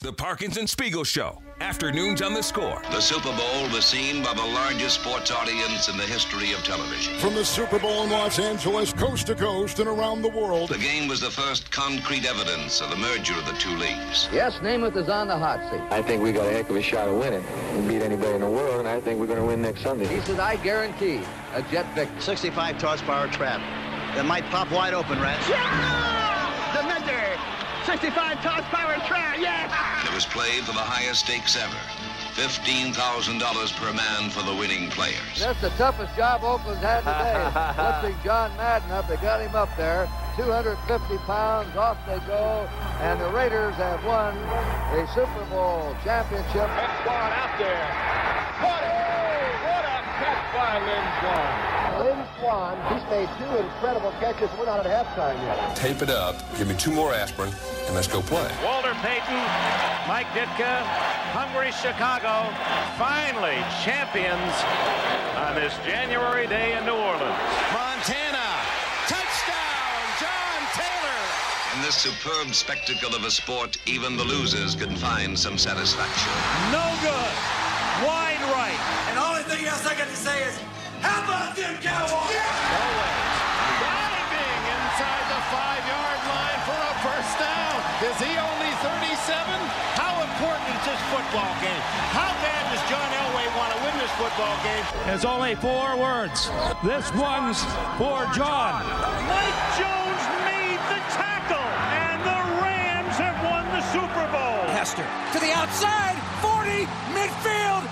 The Parkinson Spiegel Show. Afternoons on the score. The Super Bowl was seen by the largest sports audience in the history of television. From the Super Bowl in Los Angeles, coast to coast, and around the world. The game was the first concrete evidence of the merger of the two leagues. Yes, Namath is on the hot seat. I think we got a heck of a shot of winning. We beat anybody in the world, and I think we're going to win next Sunday. He said, I guarantee a jet victory. 65 toss power trap. That might pop wide open, Rats. Yeah! The Mentor! 65 horsepower trap, yes! It was played for the highest stakes ever. $15,000 per man for the winning players. That's the toughest job Oakland's had today. Lifting John Madden up. They got him up there. 250 pounds. Off they go. And the Raiders have won the Super Bowl championship. Lynn Swann out there. What a, what a catch by Lynn Swann. He's made two incredible catches. We're not at halftime yet. Tape it up. Give me two more aspirin, and let's go play. Walter Payton, Mike Ditka, Hungry Chicago, finally champions on this January day in New Orleans. Montana, touchdown, John Taylor. In this superb spectacle of a sport, even the losers can find some satisfaction. No good. Wide right. And the only thing else I got to say is, how about them Cowboys? Yeah! Diving inside the five-yard line for a first down. Is he only 37? How important is this football game? How bad does John Elway want to win this football game? There's only four words. This one's for John. Mike Jones made the tackle, and the Rams have won the Super Bowl. Hester to the outside, 40, midfield,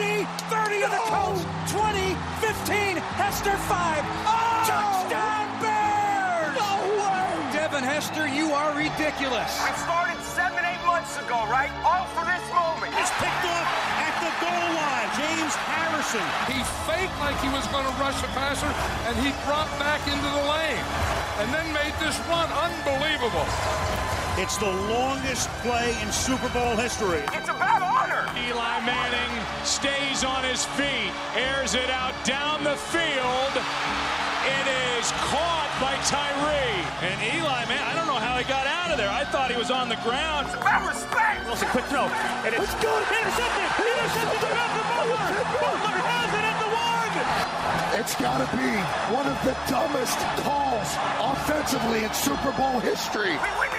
40, 30 of the coast, 20, 15, Hester 5. Oh! Touchdown Bears! No way! Devin Hester, you are ridiculous. I started seven, eight months ago, right? All for this moment. It's picked off at the goal line. James Harrison. He faked like he was going to rush a passer, and he dropped back into the lane, and then made this run unbelievable. It's the longest play in Super Bowl history. It's about honor. Eli Manning stays on his feet, airs it out down the field. It is caught by Tyree. And Eli, man, I don't know how he got out of there. I thought he was on the ground. It's respect. It's a quick throw. And it's good. Intercepted. Intercepted. Butler. Butler has it at the one. It's got to be one of the dumbest calls offensively in Super Bowl history. We win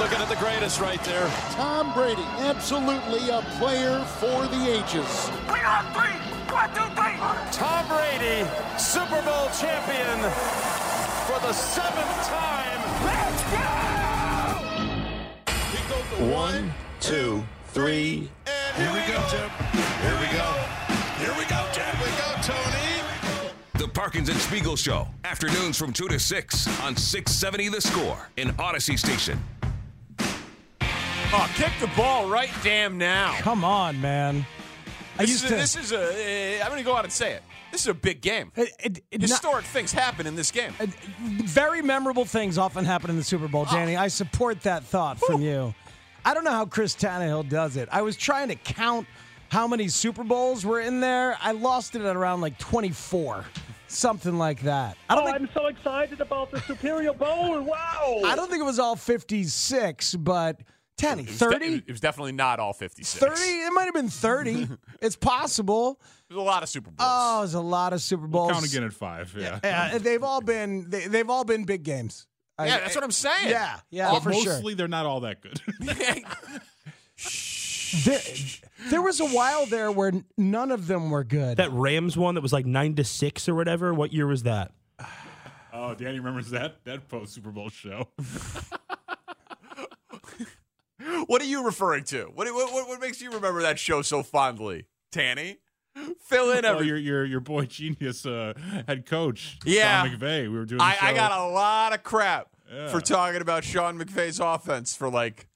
looking at the greatest right there. Tom Brady, absolutely a player for the ages. We on three. One, two, three. Tom Brady, Super Bowl champion for the seventh time. Let's go! One, two, three. And here we go, Jim. Here we go. Here we go, Jim. Here we go, Tony. The Parkinson Spiegel Show. Afternoons from 2 to 6 on 670 The Score in Audacy Station. Oh, kick the ball right damn now. Come on, man. I This used is, a, to. this is a. Uh, I'm going to go out and say it. This is a big game. It- it- it not- Historic things happen in this game. very memorable things often happen in the Super Bowl, Danny. I support that thought from you. I don't know how Chris Tannehill does it. I was trying to count how many Super Bowls were in there. I lost it at around like 24, something like that. I don't oh, think I'm so excited about the Superior Bowl. Wow. I don't think it was all 56, but Tanny, It was de- 30? it was definitely not all 56. 30? It might have been 30. it's possible. There's a lot of Super Bowls. Oh, there's a lot of Super Bowls. Count again at five. Yeah. Yeah, they've all been they, they've all been big games. I- yeah, that's what I'm saying. Yeah, yeah, But for sure. mostly they're not all that good. There, there was a while there where none of them were good. That Rams one that was like nine to six or whatever. What year was that? oh, Danny remembers that that post Super Bowl show. What are you referring to? What, what, what, what makes you remember that show so fondly, Tanny? Fill in oh, every. your your your boy genius uh, head coach, Yeah. Sean McVay. We were doing. I, I got a lot of crap Yeah. for talking about Sean McVay's offense for like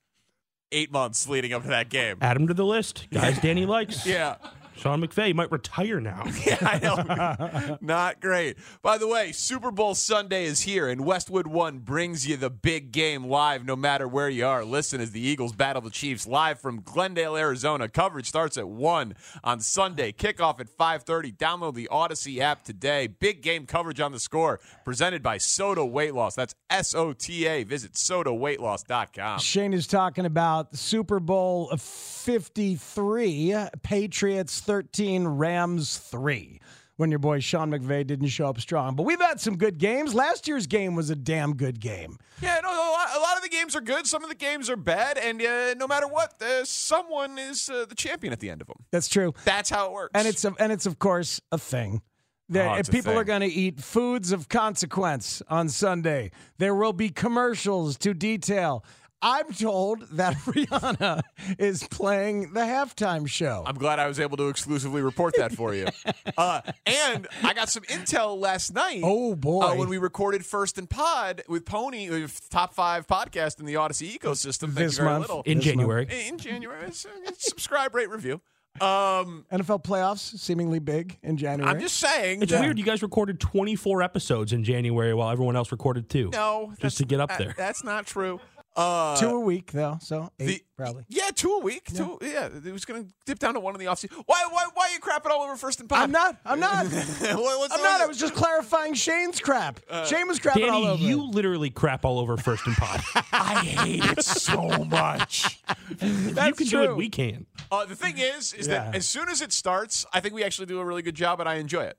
eight months leading up to that game. Add him to the list. Guys Danny likes. Yeah. Sean McVay might retire now. Yeah, I know. Not great. By the way, Super Bowl Sunday is here, and Westwood One brings you the big game live no matter where you are. Listen as the Eagles battle the Chiefs live from Glendale, Arizona. Coverage starts at 1 on Sunday. Kickoff at 5.30. Download the Audacy app today. Big game coverage on the score presented by Sota Weight Loss. That's S-O-T-A. Visit sotaweightloss.com. Shane is talking about Super Bowl 53, Patriots 13, Rams 3. When your boy Sean McVay didn't show up strong. But we've had some good games. Last year's game was a damn good game. Yeah, no, a lot, a lot of the games are good. Some of the games are bad, and uh, no matter what, uh, someone is uh, the champion at the end of them. That's true. That's how it works. And it's a, and it's of course a thing. That Oh, people thing. are going to eat foods of consequence on Sunday. There will be commercials to detail. I'm told that Rihanna is playing the halftime show. I'm glad I was able to exclusively report that for you. uh, and I got some intel last night. Oh boy! Uh, when we recorded First and Pod with Pony, with top five podcast in the Audacy ecosystem. Thank This you very month. little. In This January. In January, uh, subscribe, rate, review. Um, NFL playoffs seemingly big in January. I'm just saying. It's that- weird. You guys recorded 24 episodes in January while everyone else recorded two. No, Just to get up that- there. That's not true. Uh, two a week though, so eight the- probably. Yeah, two a week. Two, yeah, it was going to dip down to one in the offseason. Why, why, why are you crapping all over First and Pod? I'm not. I'm not. What- what's I'm not. I was just clarifying Shane's crap. Shane was crapping all Danny, over. you literally crap all over First and Pod. I hate it so much. you That's can do true. it. We can. Uh, the thing is, is Yeah. that as soon as it starts, I think we actually do a really good job, and I enjoy it.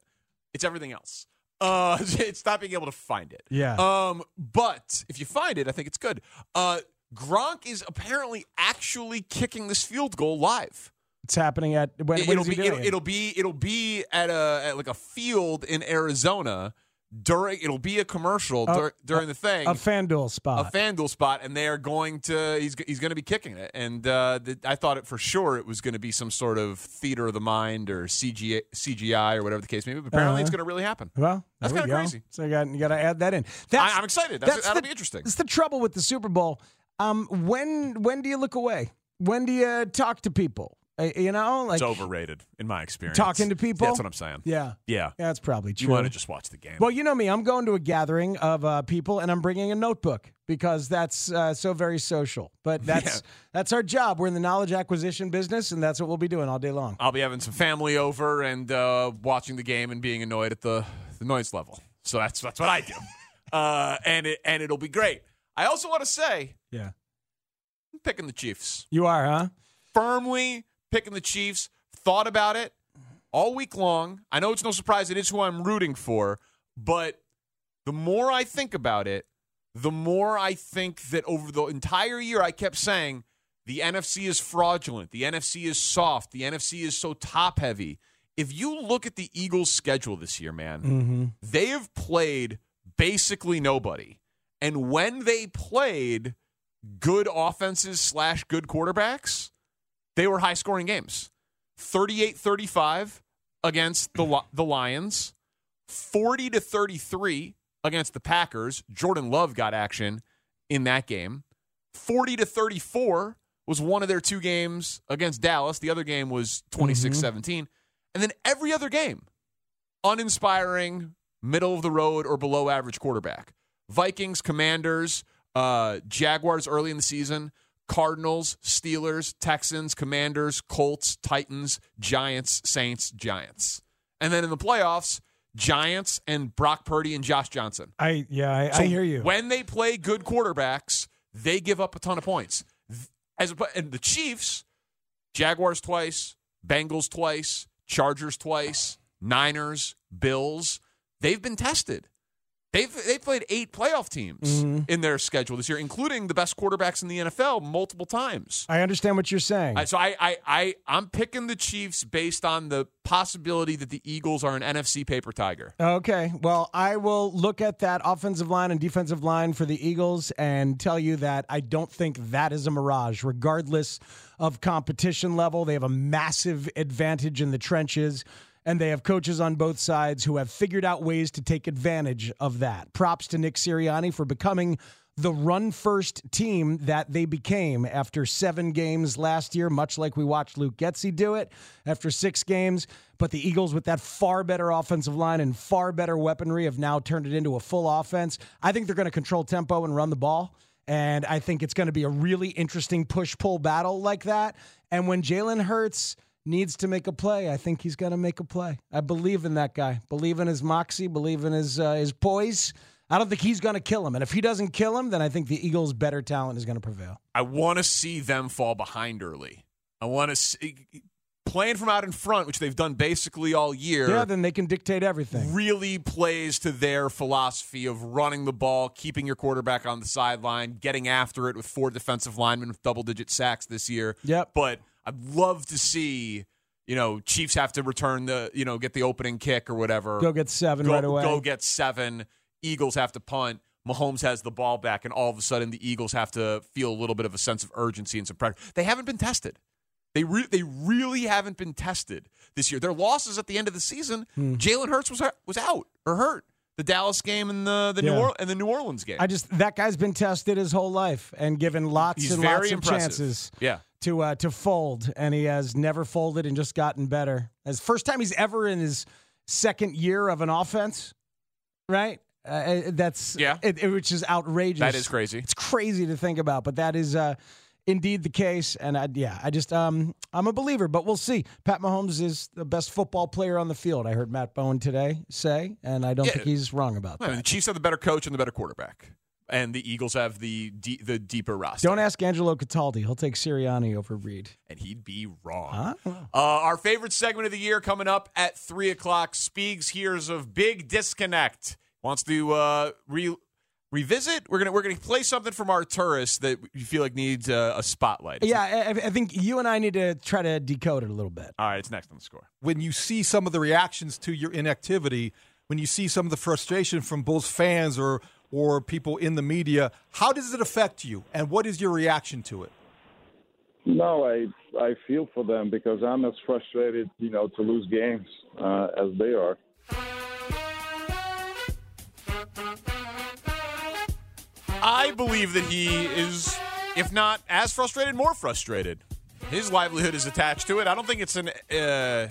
It's everything else. Uh, it's not being able to find it. Yeah. Um, but if you find it, I think it's good. Uh, Gronk is apparently actually kicking this field goal live. It's happening at when, It- when it'll is he be it? it'll be it'll be at a at like a field in Arizona during it'll be a commercial A- dur- during the thing a FanDuel spot. a FanDuel spot, and they are going to he's he's going to be kicking it. And uh, th- I thought it for sure it was going to be some sort of theater of the mind or CGI, CGI or whatever the case may be. But apparently, it's Uh-huh. going to really happen. Well, That's kinda go. crazy. So you got you got to add that in. I, I'm excited. That's, that'll the, be interesting. That's the trouble with the Super Bowl. Um, when when do you look away? When do you talk to people? You know, like it's overrated in my experience. talking to people. That's what I'm saying. Yeah, Yeah. yeah, that's probably true. You want to just watch the game. Well, you know me. I'm going to a gathering of uh, people, and I'm bringing a notebook because that's uh, so very social. But that's that's our job. We're in the knowledge acquisition business, and that's what we'll be doing all day long. I'll be having some family over and uh, watching the game and being annoyed at the, the noise level. So that's that's what I do, uh, and it and it'll be great. I also want to say, Yeah, I'm picking the Chiefs you are, huh? firmly. Picking the Chiefs. Thought about it all week long. I know it's no surprise it is who I'm rooting for, but the more I think about it, the more I think that over the entire year I kept saying the NFC is fraudulent, the NFC is soft, the NFC is so top heavy. If you look at the Eagles' schedule this year, man, Mm-hmm. they have played basically nobody. And when they played good offenses slash good quarterbacks, they were high scoring games. 38 35 against the, the Lions, 40 to 33 against the Packers. Jordan Love got action in that game. 40 to 34 was one of their two games against Dallas. The other game was 26 17. And then every other game, uninspiring, middle of the road or below average quarterback. Vikings, Commanders, uh, Jaguars early in the season, Cardinals, Steelers, Texans, Commanders, Colts, Titans, Giants, Saints, Giants. And then in the playoffs, Giants and Brock Purdy and Josh Johnson. I yeah, I, So I hear you. When they play good quarterbacks, they give up a ton of points. As a, and the Chiefs, Jaguars twice, Bengals twice, Chargers twice, Niners, Bills, they've been tested. They've they played eight playoff teams Mhm. in their schedule this year, including the best quarterbacks in the NFL multiple times. I understand what you're saying. I- so I, I, I, I'm picking the Chiefs based on the possibility that the Eagles are an NFC paper tiger. Okay. Well, I will look at that offensive line and defensive line for the Eagles and tell you that I don't think that is a mirage, regardless of competition level. They have a massive advantage in the trenches, and they have coaches on both sides who have figured out ways to take advantage of that. Props to Nick Sirianni for becoming the run first team that they became after seven games last year, much like we watched Luke Getsy do it after six games. But the Eagles, with that far better offensive line and far better weaponry, have now turned it into a full offense. I think they're going to control tempo and run the ball. And I think it's going to be a really interesting push pull battle like that. And when Jalen Hurts needs to make a play, I think he's going to make a play. I believe in that guy. Believe in his moxie. Believe in his uh, his poise. I don't think he's going to kill him. And if he doesn't kill him, then I think the Eagles' better talent is going to prevail. I want to see them fall behind early. I want to see playing from out in front, which they've done basically all year. Yeah, then they can dictate everything. really plays to their philosophy of running the ball, keeping your quarterback on the sideline, getting after it with four defensive linemen with double digit sacks this year. Yep. But I'd love to see, you know, Chiefs have to return the, you know, get the opening kick or whatever. Go get seven go, right away. Go get seven. Eagles have to punt. Mahomes has the ball back, and all of a sudden the Eagles have to feel a little bit of a sense of urgency and some pressure. They haven't been tested. They re- they really haven't been tested this year. Their losses at the end of the season, Hmm. Jalen Hurts was was out or hurt. The Dallas game and the the New Yeah. or- and the New Orleans game. I just that guy's been tested his whole life and given lots He's and very lots of impressive. chances. Yeah. To uh, to fold, and he has never folded and just gotten better. As first time he's ever in his second year of an offense, right? Uh, that's Yeah. it, it- which is outrageous. That is crazy. It's crazy to think about, but that is uh, indeed the case. And I, yeah, I just um, I'm a believer, but we'll see. Pat Mahomes is the best football player on the field. I heard Matt Bowen today say, and I don't Yeah. think he's wrong about that. the Chiefs have the better coach and the better quarterback, and the Eagles have the de- the deeper roster. Don't ask Angelo Cataldi; he'll take Sirianni over Reid. and he'd be wrong. Huh? Uh, our favorite segment of the year coming up at three o'clock. Speaks hears of big disconnect. Wants to uh, re- revisit. We're gonna we're gonna play something from our tourists that you feel like needs uh, a spotlight. Yeah, I, I think you and I need to try to decode it a little bit. All right, it's next on the score. when you see some of the reactions to your inactivity, when you see some of the frustration from both fans or or people in the media, how does it affect you, and what is your reaction to it? No, I I feel for them because I'm as frustrated, you know, to lose games uh, as they are. I believe that he is, if not as frustrated, more frustrated. His livelihood is attached to it. I don't think it's an uh,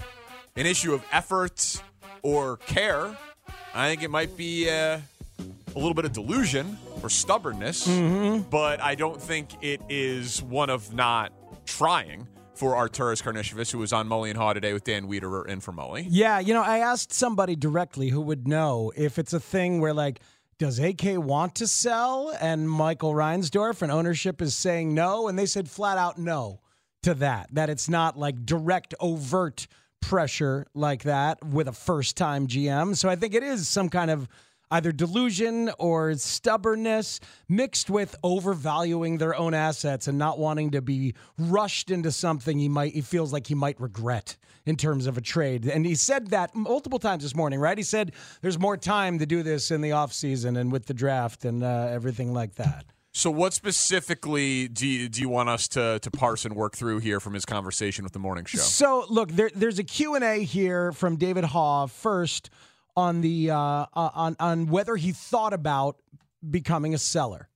an issue of effort or care. I think it might be uh, a little bit of delusion or stubbornness, mm-hmm. but I don't think it is one of not trying for Arturas Karnisovas, who was on Mully and Haugh today with Dan Wiederer in for Mully. Yeah, you know, I asked somebody directly who would know if it's a thing where like, does AK want to sell? And Michael Reinsdorf and ownership is saying no, and they said flat out no to that. That it's not like direct, overt pressure like that with a first time GM. So I think it is some kind of either delusion or stubbornness mixed with overvaluing their own assets and not wanting to be rushed into something he might he feels like he might regret in terms of a trade. And he said that multiple times this morning, right? He said there's more time to do this in the offseason and with the draft and uh, everything like that. So, what specifically do you, do you want us to, to parse and work through here from his conversation with the morning show? So, look, there, there's a Q&A here from David Haugh first on the uh, uh, on on whether he thought about becoming a seller.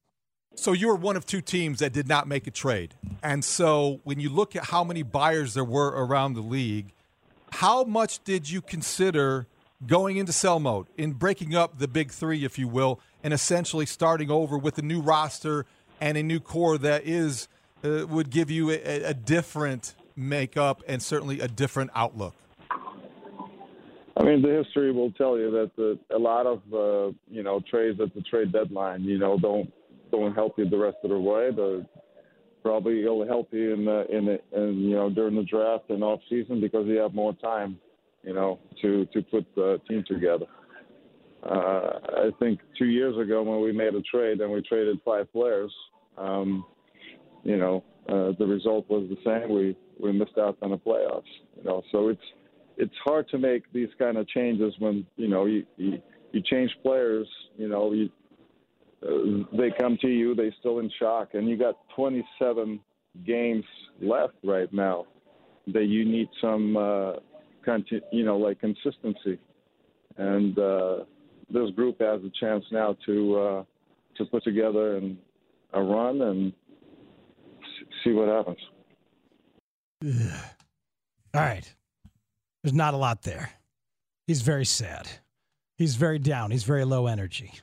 So you were one of two teams that did not make a trade. And so when you look at how many buyers there were around the league, how much did you consider going into sell mode, in breaking up the big three, if you will, and essentially starting over with a new roster and a new core that is uh, would give you a, a different makeup and certainly a different outlook? I mean, the history will tell you that the, a lot of uh, you know trades at the trade deadline, you know, don't don't help you the rest of the way. The probably he'll help you in the in the and you know during the draft and off season because you have more time, you know, to to put the team together. Uh, I think two years ago when we made a trade and we traded five players, um, you know, uh, the result was the same. We we missed out on the playoffs. You know, so it's it's hard to make these kind of changes when you know you you, you change players. You know, you, uh, they come to you, they still in shock, and you got 27 games left right now that you need some, uh, conti- you know, like consistency, and uh, this group has a chance now to uh, to put together and a run and see what happens. All right. There's not a lot there. He's very sad. He's very down. He's very low energy.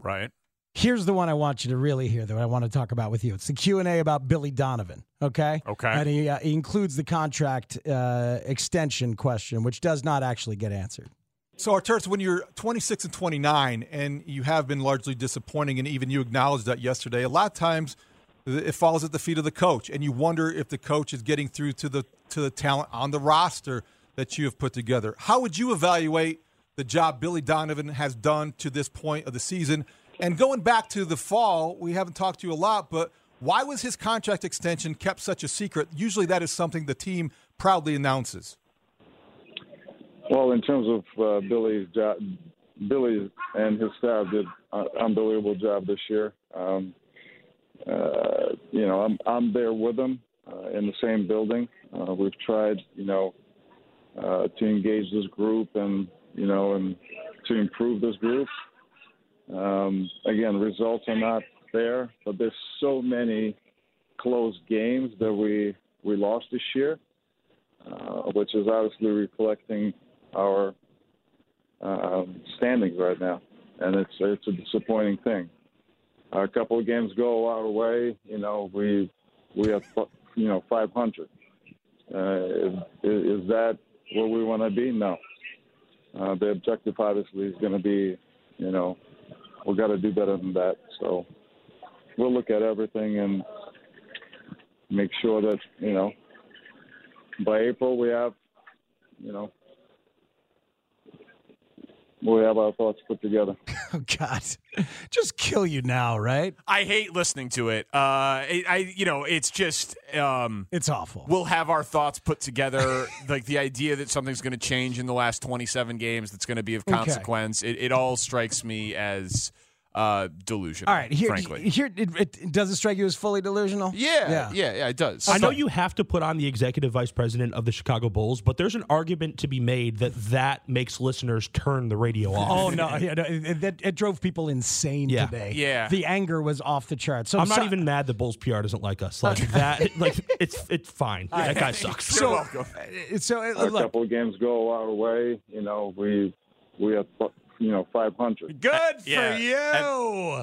Right. Here's the one I want you to really hear that I want to talk about with you. It's the Q and A about Billy Donovan. Okay. Okay. And he, uh, he includes the contract uh, extension question, which does not actually get answered. So, Arturas, when you're 26 and 29, and you have been largely disappointing, and even you acknowledged that yesterday, a lot of times it falls at the feet of the coach, and you wonder if the coach is getting through to the to the talent on the roster that you have put together. How would you evaluate the job Billy Donovan has done to this point of the season? And going back to the fall, we haven't talked to you a lot, but why was his contract extension kept such a secret? Usually, that is something the team proudly announces. Well, in terms of uh, Billy's job, Billy and his staff did an unbelievable job this year. Um, uh, you know, I'm I'm there with them uh, in the same building. Uh, we've tried, you know, uh, to engage this group and you know and to improve this group. Um, again, results are not there, but there's so many close games that we we lost this year, uh, which is obviously reflecting our um, standings right now, and it's it's a disappointing thing. A couple of games go our way, you know, we we have you know 500. Uh, is, is that where we want to be? No. Uh, the objective obviously is going to be, you know, we got to do better than that. So we'll look at everything and make sure that you know by April we have, you know, we have our thoughts put together. Oh God, just kill you now, right? I hate listening to it. Uh, I, you know, it's just, um, it's awful. We'll have our thoughts put together. like the idea that something's going to change in the last 27 games that's going to be of Okay. consequence. It, it all strikes me as uh, delusional. All right, here, frankly. here, it, it, does it strike you as fully delusional? Yeah, yeah, yeah, it does. I know you have to put on the executive vice president of the Chicago Bulls, but there's an argument to be made that that makes listeners turn the radio off. Oh no, yeah, no it, it, it drove people insane Yeah. today. Yeah. the anger was off the charts. So I'm not even mad that Bulls PR doesn't like us. Like that, like it's it's fine. That guy sucks. So, uh, so uh, a look, couple of games go our way, you know, we we have you know 500. Good Yeah. for you.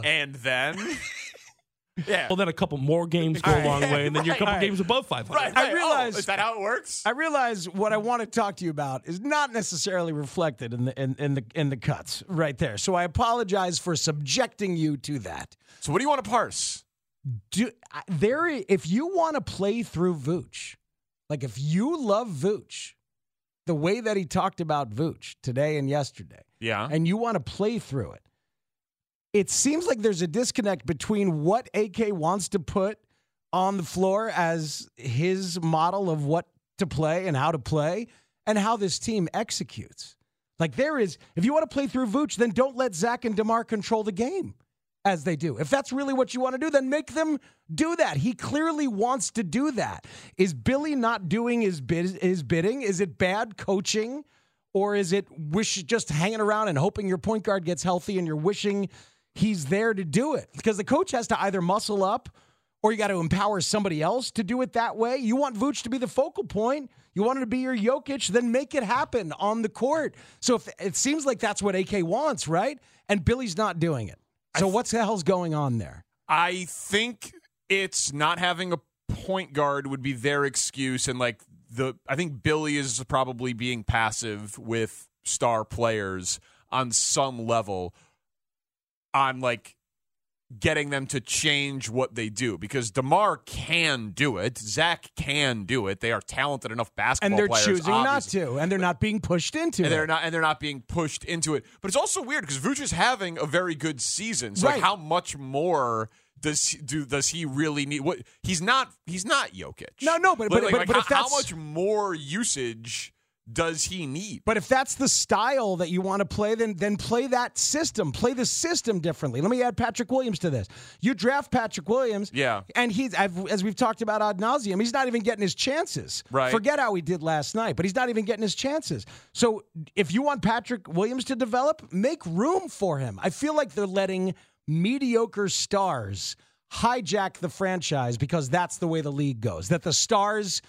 And, and then, yeah. Well, then a couple more games go a long way, and then you're a couple Right. games above 500. Right, I realize Oh, is that how it works? I realize what I want to talk to you about is not necessarily reflected in the in, in the in the cuts right there. So I apologize for subjecting you to that. So what do you want to parse? Do there? If you want to play through Vooch, like if you love Vooch, the way that he talked about Vooch today and yesterday, Yeah. and you want to play through it, it seems like there's a disconnect between what AK wants to put on the floor as his model of what to play and how to play and how this team executes. Like there is, if you want to play through Vooch, then don't let Zach and DeMar control the game as they do. If that's really what you want to do, then make them do that. He clearly wants to do that. Is Billy not doing his bid, his bidding? Is it bad coaching? Or is it wish just hanging around and hoping your point guard gets healthy and you're wishing he's there to do it? Because the coach has to either muscle up or you got to empower somebody else to do it that way. You want Vooch to be the focal point. You want him to be your Jokic, then make it happen on the court. So if it seems like that's what AK wants, right? And Billy's not doing it. So what's the hell's going on there? I think it's not having a point guard would be their excuse, and like the I think Billy is probably being passive with star players on some level. On like getting them to change what they do because DeMar can do it. Zach can do it. They are talented enough basketball and they're players. choosing obviously. not to, and they're not being pushed into and it. they're not and they're not being pushed into it. But it's also weird because Vooch is having a very good season. So like Right. how much more does he, do does he really need? What he's not he's not Jokic. No, no, but- but- like, but- like, but how, if that's- how much more usage does he need? But if that's the style that you want to play, then then play that system. Play the system differently. Let me add Patrick Williams to this. You draft Patrick Williams, Yeah. and he's I've, as we've talked about ad nauseum, he's not even getting his chances. Right. Forget how he did last night, but he's not even getting his chances. So if you want Patrick Williams to develop, make room for him. I feel like they're letting mediocre stars hijack the franchise because that's the way the league goes. That the stars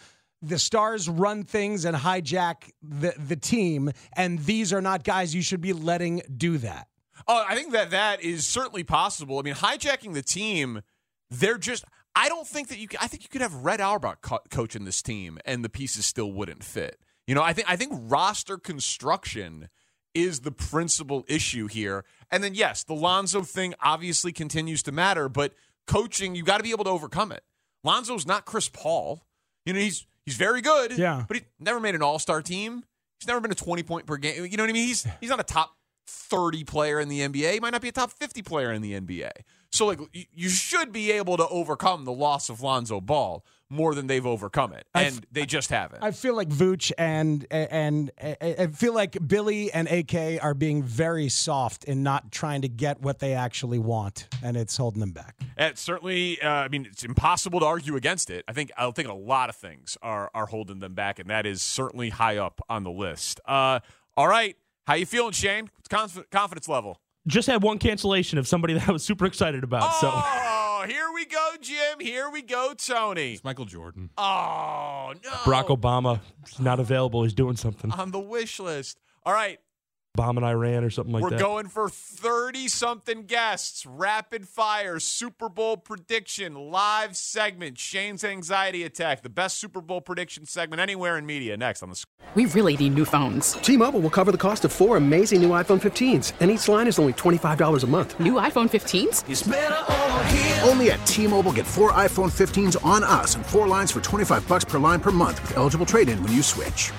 the stars run things and hijack the the team and these are not guys you should be letting do that. Oh, I think that that is certainly possible. I mean, hijacking the team, they're just. I don't think that you. I think you could have Red Auerbach co- coaching this team, and the pieces still wouldn't fit. You know, I think I think roster construction is the principal issue here. And then yes, the Lonzo thing obviously continues to matter, but coaching you got to be able to overcome it. Lonzo's not Chris Paul. You know, he's he's very good. Yeah. but he never made an All Star team. He's never been a twenty point per game. You know what I mean? He's he's not a top 30 player in the NBA. He might not be a top 50 player in the NBA. So, like, you should be able to overcome the loss of Lonzo Ball more than they've overcome it. And f- they just haven't. I feel like Vooch and and, and I feel like Billy and AK are being very soft in not trying to get what they actually want, and it's holding them back. It's certainly, uh, I mean, it's impossible to argue against it. I think I think a lot of things are are holding them back, and that is certainly high up on the list. Uh, all right, how you feeling, Shane? What's conf- confidence level? Just had one cancellation of somebody that I was super excited about. So Oh, here we go, Jim. Here we go, Tony. It's Michael Jordan. Oh no, Barack Obama is not available. He's doing something. on the wish list. All right, Bombing Iran or something like that. We're going for 30 something guests, rapid fire, Super Bowl prediction, live segment, Shane's anxiety attack, the best Super Bowl prediction segment anywhere in media. Next on the sc- We really need new phones. T-Mobile will cover the cost of four amazing new iPhone 15s, and each line is only $25 a month. New iPhone 15s? Only at T-Mobile get four iPhone 15s on us and four lines for 25 bucks per line per month with eligible trade-in when you switch.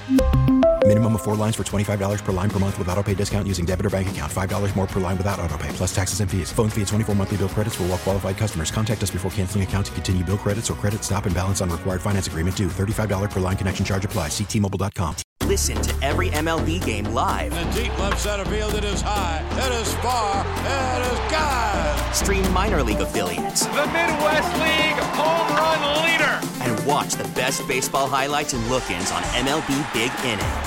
Minimum of four lines for $25 per line per month with auto pay discount using debit or bank account. $5 more per line without auto pay, plus taxes and fees. Phone fee at 24 monthly bill credits for all well qualified customers. Contact us before canceling account to continue bill credits or credit stop and balance on required finance agreement due. $35 per line connection charge applies. Ctmobile.com. Listen to every MLB game live. In the deep left center field, it is high, it is far, it is God. Stream minor league affiliates The Midwest League home run leader. and watch the best baseball highlights and look-ins on MLB Big Inning.